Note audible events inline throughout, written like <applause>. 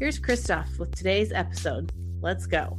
Here's Christoph with today's episode. Let's go.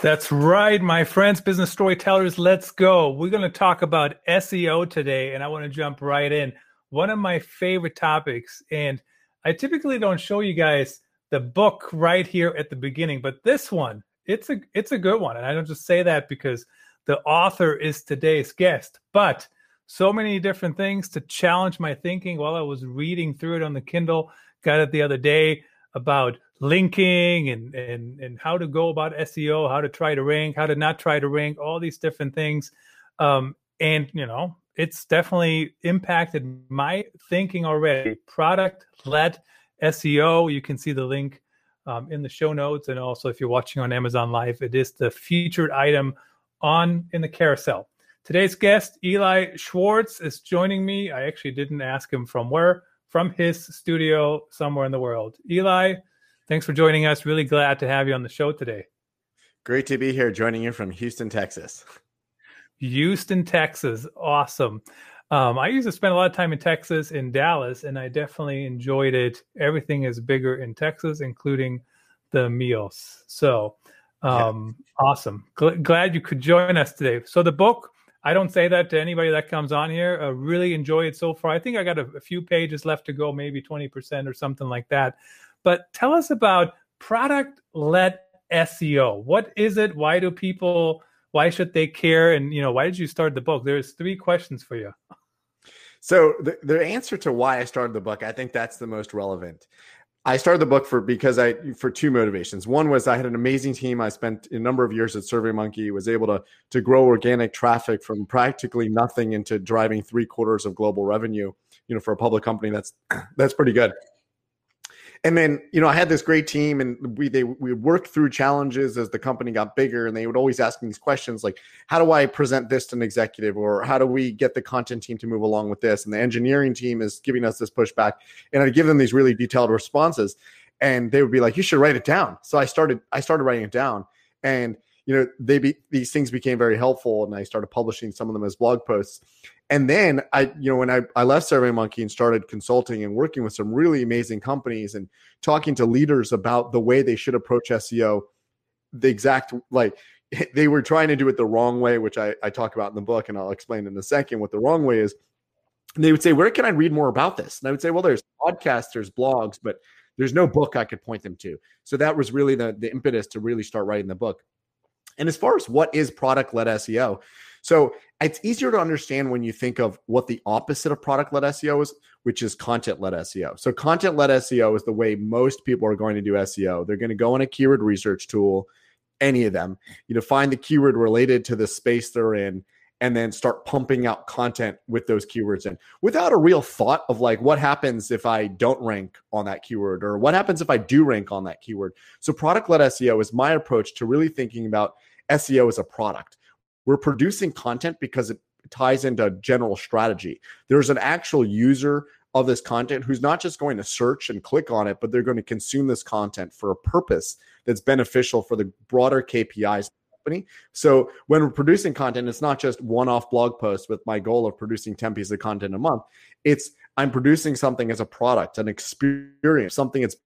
That's right, my friends, business storytellers. Let's go. We're going to talk about SEO today, and I want to jump right in. One of my favorite topics, and I typically don't show you guys the book right here at the beginning, but this one, it's a it's a good one, and I don't just say that because the author is today's guest, but so many different things to challenge my thinking while I was reading through it on the Kindle. Got it the other day about linking and and and how to go about SEO, how to try to rank, how to not try to rank, all these different things. Um, and you know, it's definitely impacted my thinking already. Product led SEO. You can see the link um, in the show notes, and also if you're watching on Amazon Live, it is the featured item on in the carousel. Today's guest, Eli Schwartz, is joining me. I actually didn't ask him from where, from his studio somewhere in the world. Eli, thanks for joining us. Really glad to have you on the show today. Great to be here, joining you from Houston, Texas. Houston, Texas. Awesome. Um, I used to spend a lot of time in Texas, in Dallas, and I definitely enjoyed it. Everything is bigger in Texas, including the meals. So, um, yeah. awesome. Gl- glad you could join us today. So, the book I don't say that to anybody that comes on here. Really enjoy it so far. I think I got a, a few pages left to go, maybe 20% or something like that. But tell us about product led SEO. What is it? Why do people, why should they care? And, you know, why did you start the book? There's three questions for you. So the, the answer to why I started the book, I think that's the most relevant. I started the book for because I for two motivations. One was I had an amazing team. I spent a number of years at SurveyMonkey, was able to to grow organic traffic from practically nothing into driving three quarters of global revenue. You know, for a public company, that's <clears throat> that's pretty good and then you know I had this great team, and we they we worked through challenges as the company got bigger, and they would always ask me these questions like, "How do I present this to an executive?" or "How do we get the content team to move along with this?" And the engineering team is giving us this pushback, and i'd give them these really detailed responses, and they would be like, "You should write it down." So I started I started writing it down, and you know they be these things became very helpful, and I started publishing some of them as blog posts, and then I, you know, when I, I left SurveyMonkey and started consulting and working with some really amazing companies and talking to leaders about the way they should approach SEO, the exact like <laughs> they were trying to do it the wrong way, which I, I talk about in the book, and I'll explain in a second what the wrong way is. And they would say, Where can I read more about this? And I would say, Well, there's podcasts, there's blogs, but there's no book I could point them to. So that was really the, the impetus to really start writing the book. And as far as what is product led SEO, so it's easier to understand when you think of what the opposite of product led SEO is, which is content led SEO. So, content led SEO is the way most people are going to do SEO. They're going to go in a keyword research tool, any of them, you know, find the keyword related to the space they're in, and then start pumping out content with those keywords in without a real thought of like what happens if I don't rank on that keyword or what happens if I do rank on that keyword. So, product led SEO is my approach to really thinking about SEO is a product. We're producing content because it ties into general strategy. There's an actual user of this content who's not just going to search and click on it, but they're going to consume this content for a purpose that's beneficial for the broader KPIs company. So when we're producing content, it's not just one-off blog posts with my goal of producing 10 pieces of content a month. It's I'm producing something as a product, an experience, something that's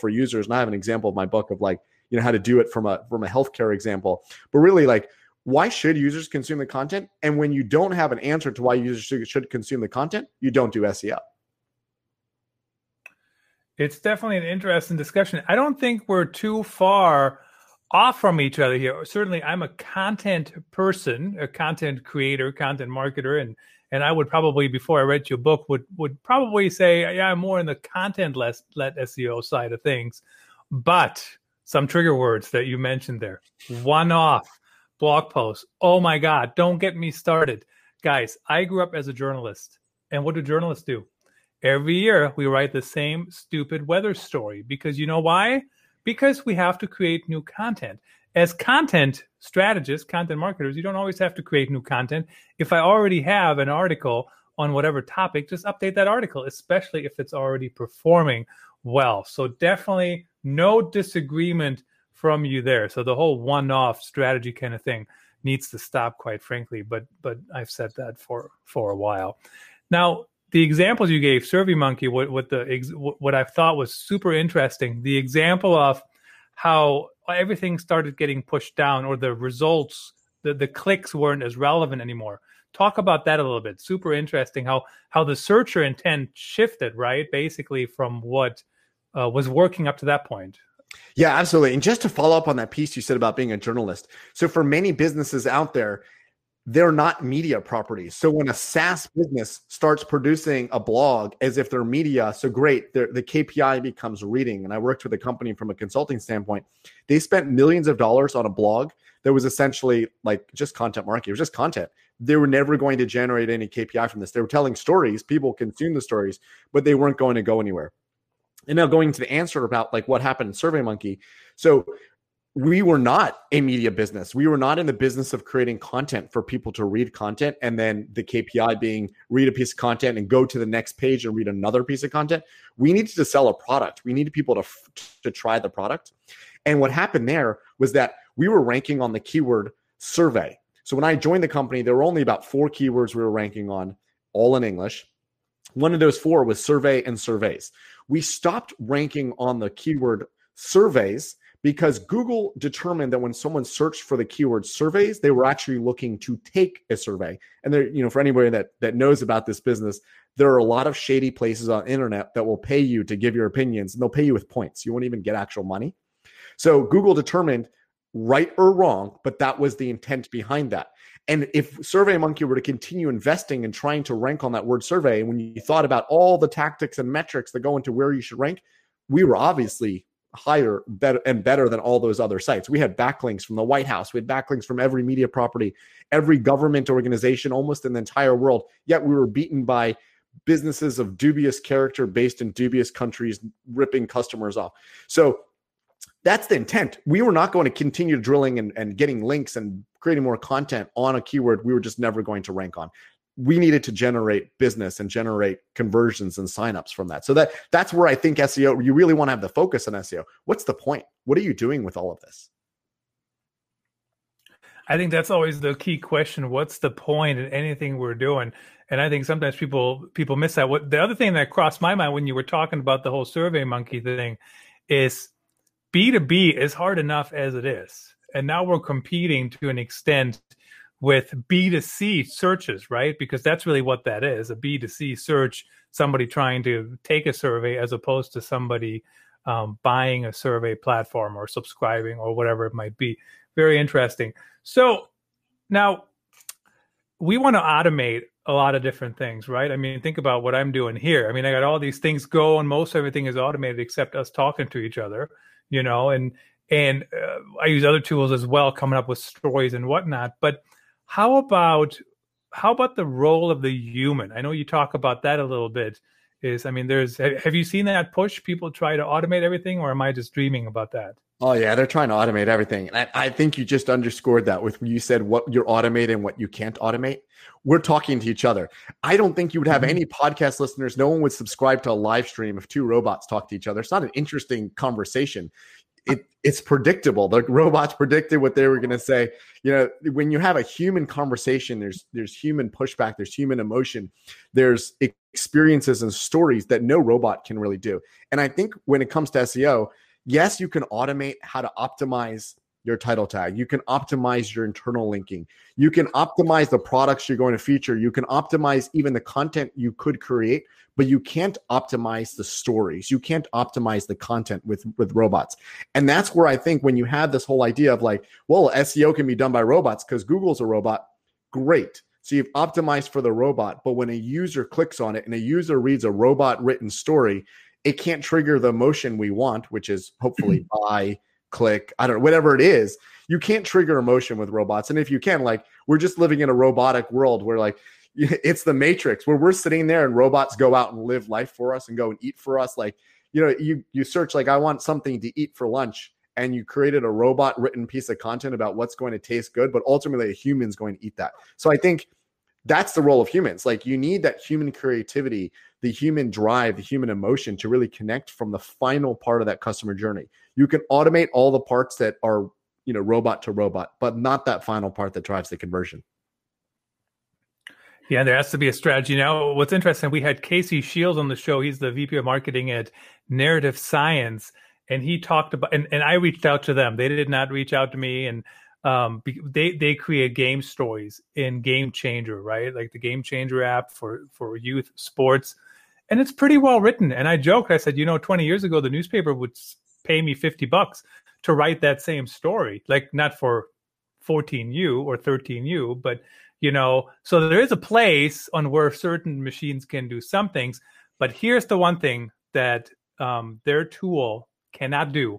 for users. And I have an example of my book of like, you know, how to do it from a from a healthcare example. But really like why should users consume the content? And when you don't have an answer to why users should, should consume the content, you don't do SEO. It's definitely an interesting discussion. I don't think we're too far off from each other here. Certainly, I'm a content person, a content creator, content marketer, and and I would probably, before I read your book, would would probably say, yeah, I'm more in the content less let SEO side of things. But some trigger words that you mentioned there, one off, blog posts. Oh my God, don't get me started. Guys, I grew up as a journalist. And what do journalists do? every year we write the same stupid weather story because you know why? Because we have to create new content. As content strategists, content marketers, you don't always have to create new content. If I already have an article on whatever topic, just update that article, especially if it's already performing well. So definitely no disagreement from you there. So the whole one-off strategy kind of thing needs to stop, quite frankly. But but I've said that for for a while. Now the examples you gave, SurveyMonkey, what what the what I thought was super interesting. The example of how everything started getting pushed down, or the results, the the clicks weren't as relevant anymore. Talk about that a little bit. Super interesting how how the searcher intent shifted, right? Basically from what uh, was working up to that point. Yeah, absolutely. And just to follow up on that piece you said about being a journalist. So for many businesses out there, they're not media properties. So when a SaaS business starts producing a blog as if they're media, so great, the KPI becomes reading. And I worked with a company from a consulting standpoint. They spent millions of dollars on a blog that was essentially like just content marketing. It was just content. They were never going to generate any KPI from this. They were telling stories, people consume the stories, but they weren't going to go anywhere. And now going to the answer about like what happened in SurveyMonkey. So we were not a media business. We were not in the business of creating content for people to read content and then the KPI being read a piece of content and go to the next page and read another piece of content. We needed to sell a product. We needed people to to try the product. And what happened there was that we were ranking on the keyword survey. So when I joined the company, there were only about four keywords we were ranking on, all in English. One of those four was survey and surveys. We stopped ranking on the keyword surveys because Google determined that when someone searched for the keyword surveys, they were actually looking to take a survey. And there, you know, for anybody that that knows about this business, there are a lot of shady places on internet that will pay you to give your opinions, and they'll pay you with points. You won't even get actual money. So Google determined, right or wrong, but that was the intent behind that. And if SurveyMonkey were to continue investing and trying to rank on that word survey, and when you thought about all the tactics and metrics that go into where you should rank, we were obviously higher better and better than all those other sites. We had backlinks from the White House, we had backlinks from every media property, every government organization almost in the entire world. Yet we were beaten by businesses of dubious character based in dubious countries ripping customers off. So that's the intent. We were not going to continue drilling and, and getting links and creating more content on a keyword we were just never going to rank on we needed to generate business and generate conversions and signups from that. So that that's where I think SEO you really want to have the focus on SEO. What's the point? What are you doing with all of this? I think that's always the key question. What's the point in anything we're doing? And I think sometimes people people miss that. What the other thing that crossed my mind when you were talking about the whole SurveyMonkey thing is B2B is hard enough as it is. And now we're competing to an extent with B2C searches, right? Because that's really what that is a B2C search, somebody trying to take a survey as opposed to somebody um, buying a survey platform or subscribing or whatever it might be. Very interesting. So now we want to automate a lot of different things, right? I mean, think about what I'm doing here. I mean, I got all these things going. Most everything is automated except us talking to each other, you know, and and uh, I use other tools as well, coming up with stories and whatnot. But how about how about the role of the human? I know you talk about that a little bit. Is I mean, there's have you seen that push? People try to automate everything, or am I just dreaming about that? Oh yeah, they're trying to automate everything. And I, I, think you just underscored that with you said what you're automating and what you can't automate. We're talking to each other. I don't think you would have mm-hmm. any podcast listeners. No one would subscribe to a live stream if two robots talk to each other. It's not an interesting conversation it it's predictable. The robots predicted what they were going to say. You know, when you have a human conversation, there's there's human pushback, there's human emotion, there's experiences and stories that no robot can really do. And I think when it comes to SEO, yes, you can automate how to optimize your title tag. You can optimize your internal linking. You can optimize the products you're going to feature. You can optimize even the content you could create, but you can't optimize the stories. You can't optimize the content with with robots. And that's where I think when you have this whole idea of like, well, SEO can be done by robots because Google's a robot. Great. So you've optimized for the robot, but when a user clicks on it and a user reads a robot written story, it can't trigger the emotion we want, which is hopefully <clears throat> buy click, I don't know, whatever it is. You can't trigger emotion with robots. And if you can, like, we're just living in a robotic world where, like, <laughs> it's the matrix where we're sitting there and robots go out and live life for us and go and eat for us like you know you you search like i want something to eat for lunch and you created a robot written piece of content about what's going to taste good but ultimately a human's going to eat that so i think that's the role of humans like you need that human creativity the human drive the human emotion to really connect from the final part of that customer journey you can automate all the parts that are you know robot to robot but not that final part that drives the conversion yeah, there has to be a strategy. Now, what's interesting, we had Casey Shields on the show. He's the VP of marketing at Narrative Science. And he talked about, and, and I reached out to them. They did not reach out to me. And um, they, they create game stories in Game Changer, right? Like the Game Changer app for, for youth sports. And it's pretty well written. And I joked, I said, you know, 20 years ago, the newspaper would pay me 50 bucks to write that same story, like not for 14U or 13U, but you know so there is a place on where certain machines can do some things but here's the one thing that um, their tool cannot do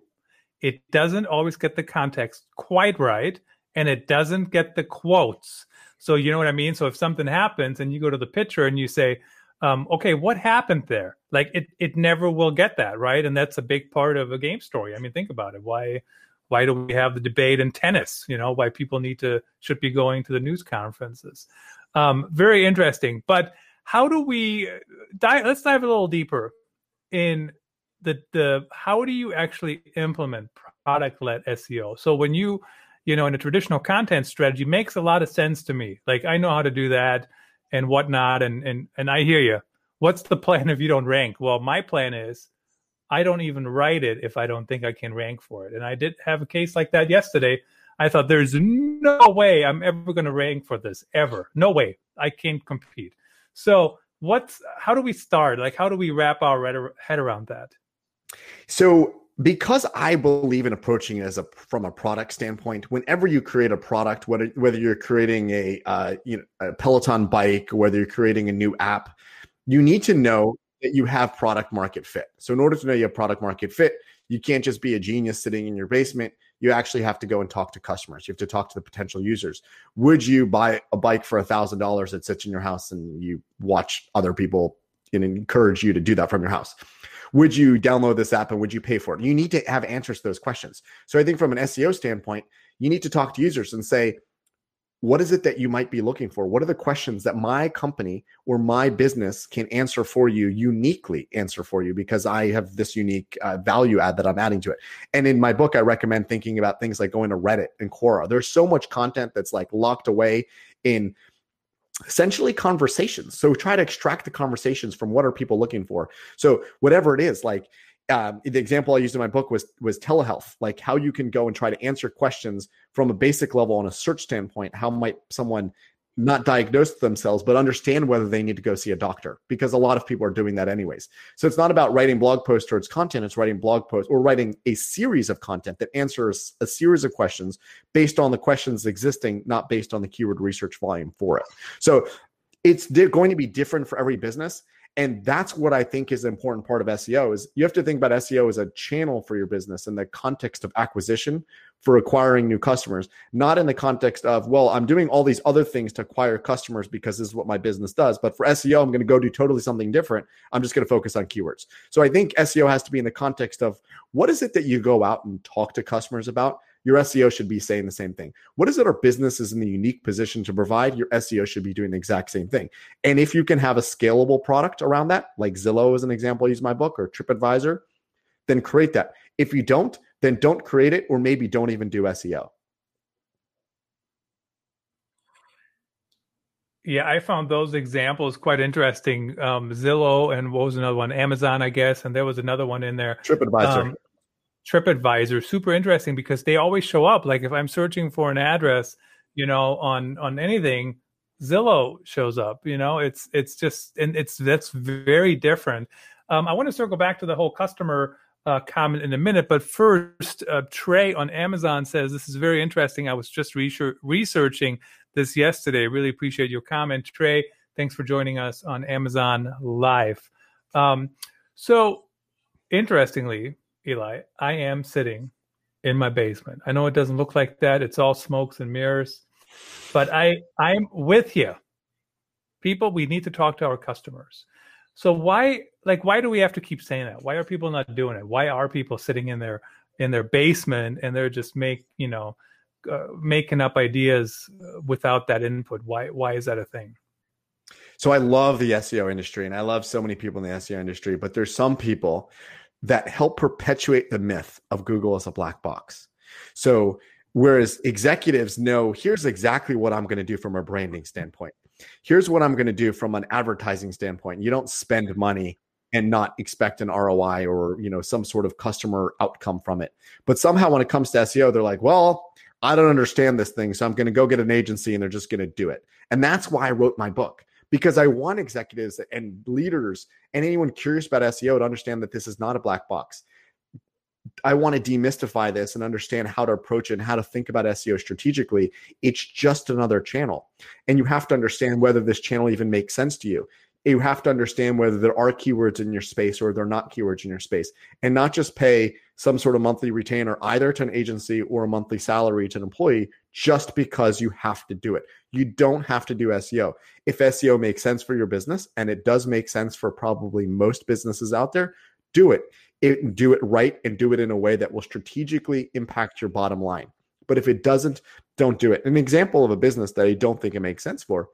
it doesn't always get the context quite right and it doesn't get the quotes so you know what i mean so if something happens and you go to the picture and you say um, okay what happened there like it it never will get that right and that's a big part of a game story i mean think about it why why do we have the debate in tennis? You know, why people need to should be going to the news conferences. Um, very interesting. But how do we dive? Let's dive a little deeper in the the how do you actually implement product led SEO? So when you you know in a traditional content strategy makes a lot of sense to me. Like I know how to do that and whatnot, and and and I hear you. What's the plan <laughs> if you don't rank? Well, my plan is I don't even write it if I don't think I can rank for it. And I did have a case like that yesterday. I thought there's no way I'm ever going to rank for this ever. No way. I can't compete. So, what's how do we start? Like how do we wrap our head around that? So, because I believe in approaching it as a from a product standpoint, whenever you create a product, whether whether you're creating a uh, you know a Peloton bike, whether you're creating a new app, you need to know that you have product market fit. So in order to know you have product market fit, you can't just be a genius sitting in your basement. You actually have to go and talk to customers. You have to talk to the potential users. Would you buy a bike for a thousand dollars that sits in your house and you watch other people and encourage you to do that from your house? Would you download this app and would you pay for it? You need to have answers to those questions. So I think from an SEO standpoint, you need to talk to users and say, what is it that you might be looking for? What are the questions that my company or my business can answer for you, uniquely answer for you, because I have this unique uh, value add that I'm adding to it. And in my book, I recommend thinking about things like going to Reddit and Quora. There's so much content that's like locked away in essentially conversations. So try to extract the conversations from what are people looking for. So whatever it is, like um, the example I used in my book was was telehealth, like how you can go and try to answer questions from a basic level on a search standpoint. How might someone not diagnose themselves, but understand whether they need to go see a doctor? Because a lot of people are doing that anyways. So it's not about writing blog posts towards content; it's writing blog posts or writing a series of content that answers a series of questions based on the questions existing, not based on the keyword research volume for it. So it's going to be different for every business and that's what I think is the important part of SEO is you have to think about SEO as a channel for your business in the context of acquisition for acquiring new customers, not in the context of, well, I'm doing all these other things to acquire customers because this is what my business does. But for SEO, I'm going to go do totally something different. I'm just going to focus on keywords. So I think SEO has to be in the context of what is it that you go out and talk to customers about? Your SEO should be saying the same thing. What is it our business is in the unique position to provide? Your SEO should be doing the exact same thing. And if you can have a scalable product around that, like Zillow is an example, I use my book or TripAdvisor, then create that. If you don't, then don't create it or maybe don't even do SEO. Yeah, I found those examples quite interesting. Um, Zillow and what was another one? Amazon, I guess, and there was another one in there. TripAdvisor. Um, TripAdvisor, super interesting because they always show up. Like if I'm searching for an address, you know, on on anything, Zillow shows up. You know, it's it's just and it's that's very different. Um, I want to circle back to the whole customer uh, comment in a minute, but first, uh, Trey on Amazon says this is very interesting. I was just research- researching this yesterday. Really appreciate your comment, Trey. Thanks for joining us on Amazon Live. Um, so, interestingly, Eli, I am sitting in my basement. I know it doesn't look like that. It's all smokes and mirrors, but I I'm with you. People we need to talk to our customers. So why like why do we have to keep saying that? Why are people not doing it? Why are people sitting in their in their basement and they're just make you know uh, making up ideas uh, without that input? Why why is that a thing? So i love the seo industry and i love so many people in the seo industry but there's some people that help perpetuate the myth of google as a black box so whereas executives know here's exactly what i'm going to do from a branding standpoint here's what I'm going to do from an advertising standpoint. You don't spend money and not expect an ROI or you know some sort of customer outcome from it. But somehow when it comes to SEO, they're like, well, I don't understand this thing, so I'm going to go get an agency and they're just going to do it. And that's why I wrote my book because I want executives and leaders and anyone curious about SEO to understand that this is not a black box. I want to demystify this and understand how to approach it and how to think about SEO strategically. It's just another channel. And you have to understand whether this channel even makes sense to you. You have to understand whether there are keywords in your space or they're not keywords in your space and not just pay some sort of monthly retainer either to an agency or a monthly salary to an employee just because you have to do it. You don't have to do SEO. If SEO makes sense for your business, and it does make sense for probably most businesses out there, do it it, do it right and do it in a way that will strategically impact your bottom line. But if it doesn't, don't do it. An example of a business that I don't think it makes sense for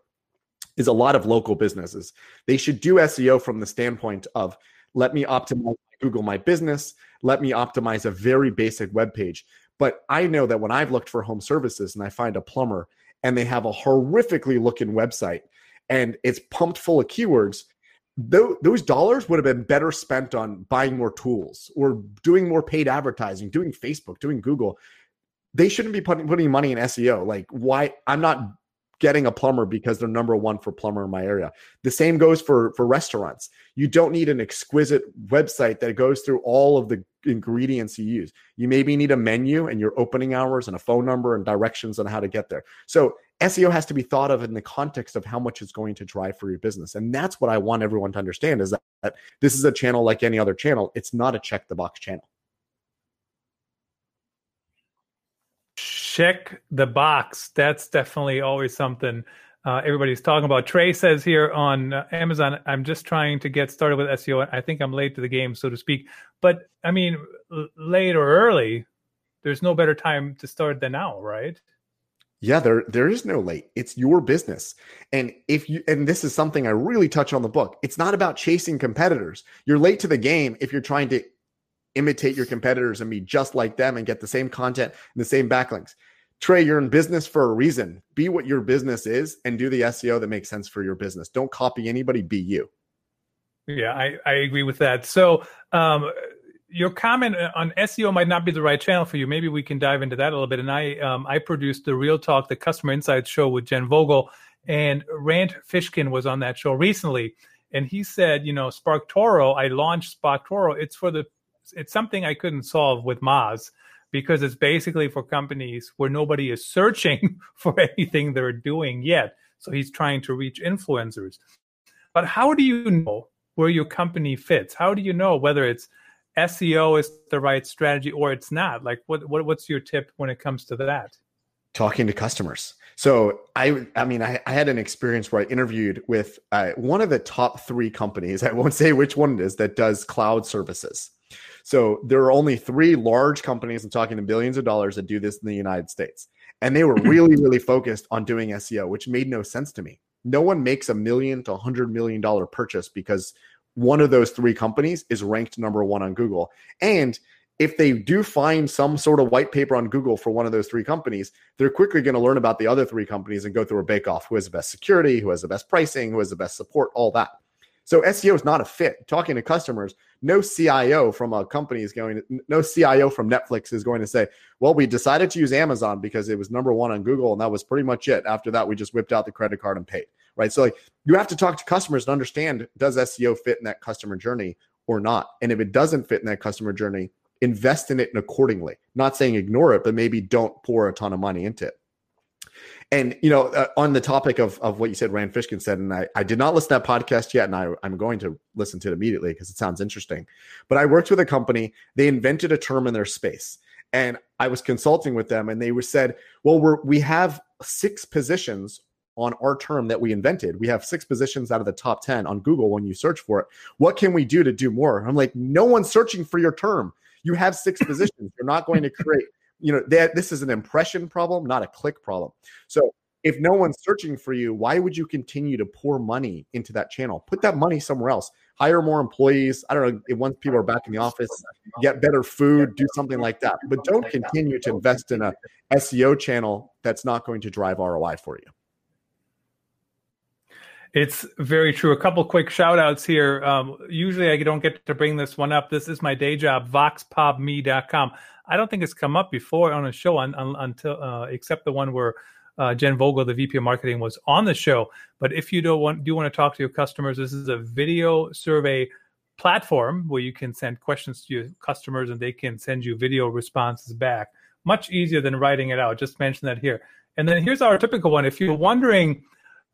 is a lot of local businesses. They should do SEO from the standpoint of let me optimize Google My Business, let me optimize a very basic web page. But I know that when I've looked for home services and I find a plumber and they have a horrifically looking website and it's pumped full of keywords, those dollars would have been better spent on buying more tools or doing more paid advertising, doing Facebook, doing Google. They shouldn't be putting putting money in SEO. Like, why? I'm not getting a plumber because they're number one for plumber in my area. The same goes for for restaurants. You don't need an exquisite website that goes through all of the ingredients you use. You maybe need a menu and your opening hours and a phone number and directions on how to get there. So SEO has to be thought of in the context of how much it's going to drive for your business. And that's what I want everyone to understand is that, that this is a channel like any other channel. It's not a check the box channel. Check the box. That's definitely always something uh, everybody's talking about. Trey says here on uh, Amazon, I'm just trying to get started with SEO. I think I'm late to the game, so to speak. But I mean, late or early, there's no better time to start than now, right? Yeah, there there is no late. It's your business. And if you and this is something I really touch on the book. It's not about chasing competitors. You're late to the game if you're trying to imitate your competitors and be just like them and get the same content and the same backlinks. Trey, you're in business for a reason. Be what your business is and do the SEO that makes sense for your business. Don't copy anybody, be you. Yeah, I, I agree with that. So um your comment on SEO might not be the right channel for you. Maybe we can dive into that a little bit. And I um, I produced the Real Talk, the Customer Insights show with Jen Vogel, and Rand Fishkin was on that show recently, and he said, you know, SparkToro, I launched SparkToro. It's for the it's something I couldn't solve with Moz because it's basically for companies where nobody is searching <laughs> for anything they're doing yet. So he's trying to reach influencers. But how do you know where your company fits? How do you know whether it's SEO is the right strategy or it's not? Like, what, what what's your tip when it comes to that? Talking to customers. So I, I mean, I, I had an experience where I interviewed with uh, one of the top three companies. <laughs> I won't say which one it is that does cloud services. So there are only three large companies. I'm talking to billions of dollars that do this in the United States, and they were hmm. really, really focused on doing SEO, which made no sense to me. No one makes a million to a hundred million dollar purchase because one of those three companies is ranked number one on Google. And if they do find some sort of white paper on Google for one of those three companies, they're quickly going to learn about the other three companies and go through a bake off who has the best security, who has the best pricing, who has the best support, all that. So SEO is not a fit. Talking to customers, no CIO from a company is going to, no CIO from Netflix is going to say, well, we decided to use Amazon because it was number one on Google and that was pretty much it. After that, we just whipped out the credit card and paid right? So like you have to talk to customers and understand does SEO fit in that customer journey or not? And if it doesn't fit in that customer journey, invest in it accordingly. Not saying ignore it, but maybe don't pour a ton of money into it. And you know, uh, on the topic of of what you said, Rand Fishkin said, and I, I did not listen to that podcast yet, and I, I'm going to listen to it immediately because it sounds interesting. But I worked with a company; they invented a term in their space, and I was consulting with them, and they were said, "Well, we're we have six positions on our term that we invented. We have six positions out of the top 10 on Google when you search for it. What can we do to do more? I'm like, no one's searching for your term. You have six positions. You're not going to create, you know, that this is an impression problem, not a click problem. So if no one's searching for you, why would you continue to pour money into that channel? Put that money somewhere else. Hire more employees. I don't know. Once people are back in the office, get better food, do something like that. But don't continue to invest in a SEO channel that's not going to drive ROI for you. It's very true. A couple quick shout outs here. Um, usually I don't get to bring this one up. This is my day job, voxpopme.com. I don't think it's come up before on a show on, on, until uh, except the one where uh, Jen Vogel, the VP of Marketing, was on the show. But if you don't want, do want to talk to your customers, this is a video survey platform where you can send questions to your customers and they can send you video responses back. Much easier than writing it out. Just mention that here. And then here's our typical one. If you're wondering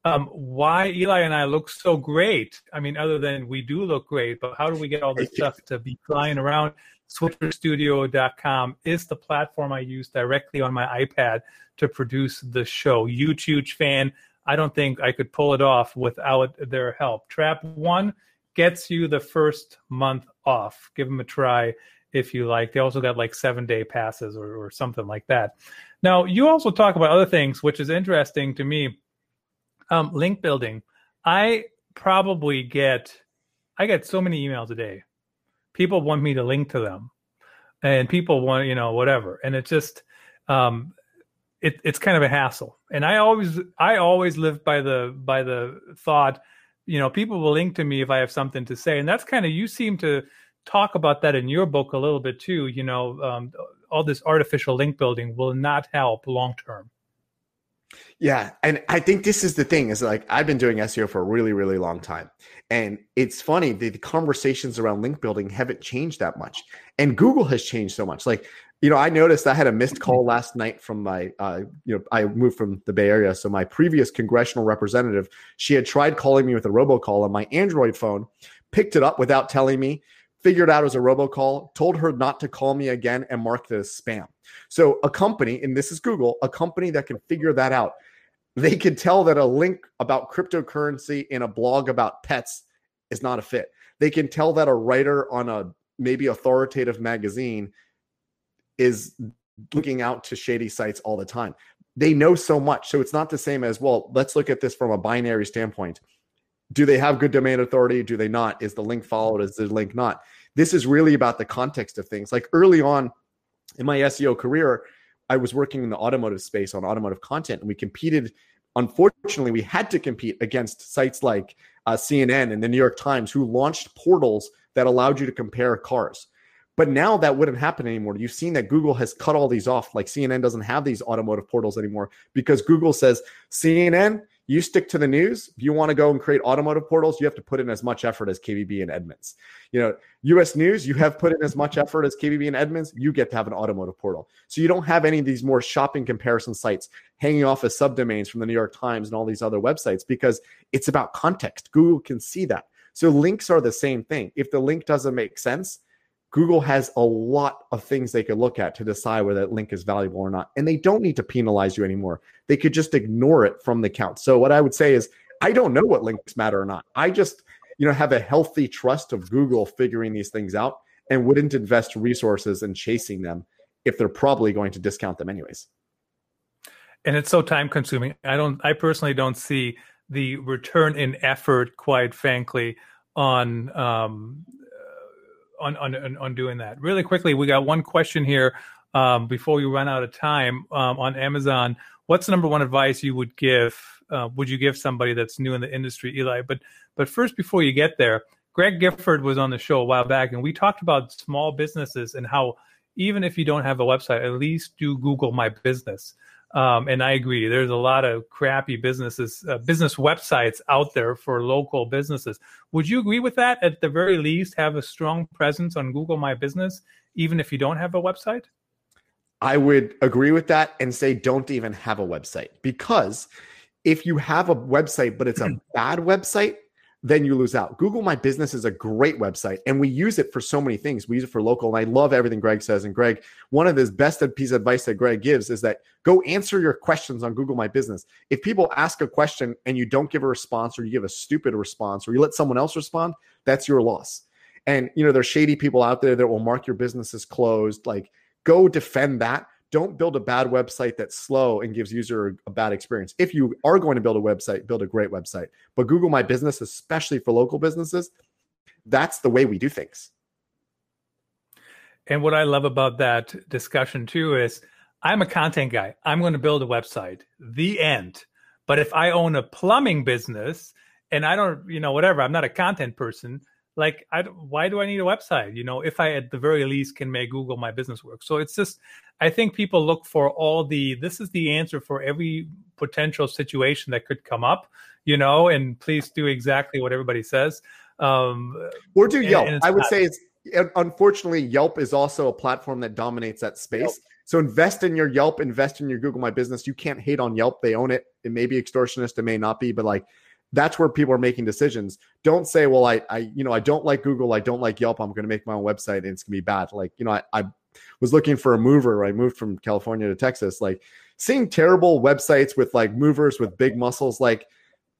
um, why Eli and I look so great, I mean, other than we do look great, but how do we get all this stuff to be flying around? switcherstudio.com is the platform I use directly on my iPad to produce the show. Huge, huge fan. I don't think I could pull it off without their help. Trap One gets you the first month off. Give them a try if you like. They also got like seven day passes or, or something like that. Now, you also talk about other things, which is interesting to me. Um, link building. I probably get, I get so many emails a day. People want me to link to them. And people want you know whatever. And it's just um it, it's kind of a hassle. And i always i always live by the by the thought you know people will link to me if i have something to say. And that's kind of you seem to talk about that in your book a little bit too you know um, all this artificial link building will not help long term yeah, and I think this is the thing is like I've been doing SEO for a really really long time. And it's funny the, the conversations around link building haven't changed that much. And Google has changed so much. Like you know, I noticed I had a missed call <laughs> last night from my, uh, you know, I moved from the Bay Area. So my previous congressional representative, she had tried calling me with a robocall on my Android phone, picked it up without telling me, figured out it was a robocall, told her not to call me again, and marked it as spam. So a company, and this is Google, a company that can figure that out, they can tell that a link about cryptocurrency in a blog about pets is not a fit. They can tell that a writer on a maybe authoritative magazine is looking out to shady sites all the time. They know so much. So it's not the same as, well, let's look at this from a binary standpoint do they have good domain authority? Do they not? Is the link followed? Is the link not? This is really about the context of things. Like early on in my SEO career, I was working in the automotive space on automotive content, and we competed. Unfortunately, we had to compete against sites like uh, CNN and the New York Times, who launched portals that allowed you to compare cars. But now that wouldn't happen anymore. You've seen that Google has cut all these off. Like CNN doesn't have these automotive portals anymore because Google says, CNN, you stick to the news. If you want to go and create automotive portals, you have to put in as much effort as KBB and Edmunds. You know, US News, you have put in as much effort as KBB and Edmunds, you get to have an automotive portal. So you don't have any of these more shopping comparison sites hanging off as subdomains from the New York Times and all these other websites because it's about context. Google can see that. So links are the same thing. If the link doesn't make sense, Google has a lot of things they could look at to decide whether that link is valuable or not. And they don't need to penalize you anymore. They could just ignore it from the count. So what I would say is I don't know what links matter or not. I just, you know, have a healthy trust of Google figuring these things out and wouldn't invest resources in chasing them if they're probably going to discount them anyways. And it's so time consuming. I don't I personally don't see the return in effort, quite frankly, on um, on, on, on doing that. Really quickly, we got one question here um, before we run out of time um, on Amazon. What's the number one advice you would give? Uh, would you give somebody that's new in the industry, Eli? But but first, before you get there, Greg Gifford was on the show a while back, and we talked about small businesses and how even if you don't have a website, at least do Google My Business. Um, and I agree. There's a lot of crappy businesses, uh, business websites out there for local businesses. Would you agree with that? At the very least, have a strong presence on Google My Business, even if you don't have a website. I would agree with that and say don't even have a website because if you have a website but it's a <clears throat> bad website, then you lose out. Google My Business is a great website and we use it for so many things. We use it for local and I love everything Greg says. And Greg, one of his best piece of advice that Greg gives is that go answer your questions on Google My Business. If people ask a question and you don't give a response or you give a stupid response or you let someone else respond, that's your loss. And you know, there's shady people out there that will mark your business as closed. Like go defend that don't build a bad website that's slow and gives user a bad experience. If you are going to build a website, build a great website. But Google My Business, especially for local businesses, that's the way we do things. And what I love about that discussion too is I'm a content guy. I'm going to build a website. The end. But if I own a plumbing business and I don't, you know, whatever, I'm not a content person, like I, why do i need a website? You know if i at the very least can make google my business work. So it's just i think people look for all the this is the answer for every potential situation that could come up you know and please do exactly what everybody says. Um or do yelp. and, and i would not, say it's unfortunately yelp is also a platform that dominates that space. Yelp. so invest in your yelp invest in your google my business. You can't hate on yelp. They own it. It may be extortionist. It may not be but like that's where people are making decisions. Don't say, well, I, I, you know, I don't like Google. I don't like Yelp. I'm going to make my own website and it's going to be bad. Like, you know, I, I was looking for a mover. I moved from California to Texas, like seeing terrible websites with like movers with big muscles. Like,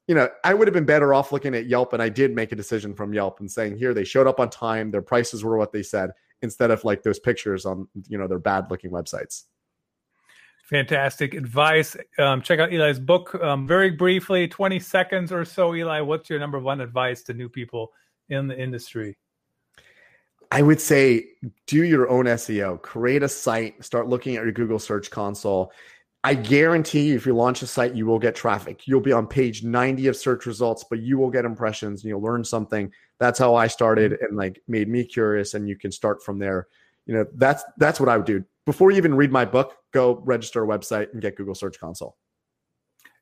you know, I would have been better off looking at Yelp. And I did make a decision from Yelp and saying, here, they showed up on time. Their prices were what they said instead of like those pictures on, you know, their bad looking websites. Fantastic advice. Um, check out Eli's book. Um, very briefly, 20 seconds or so, Eli, what's your number one advice to new people in the industry? I would say do your own SEO, create a site, start looking at your Google Search Console. I guarantee if you launch a site, you will get traffic. You'll be on page 90 of search results, but you will get impressions and you'll learn something. That's how I started and like made me curious and you can start from there. You know, that's that's what I would do before you even read my book, go register a website and get Google Search Console.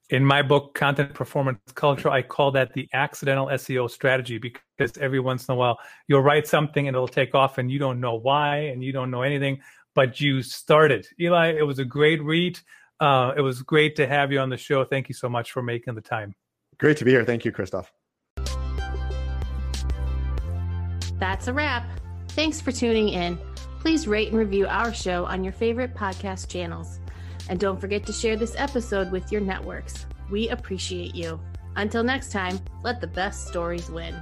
In my book, Content Performance Culture, I call that the accidental SEO strategy because every once in a while you'll write something and it'll take off and you don't know why and you don't know anything, but you started. Eli, it was a great read. Uh, it was great to have you on the show. Thank you so much for making the time. Great to be here. Thank you, Christoph. That's a wrap. Thanks for tuning in please rate and review our show on your favorite podcast channels. And don't forget to share this episode with your networks. We appreciate you. Until next time, let the best stories win.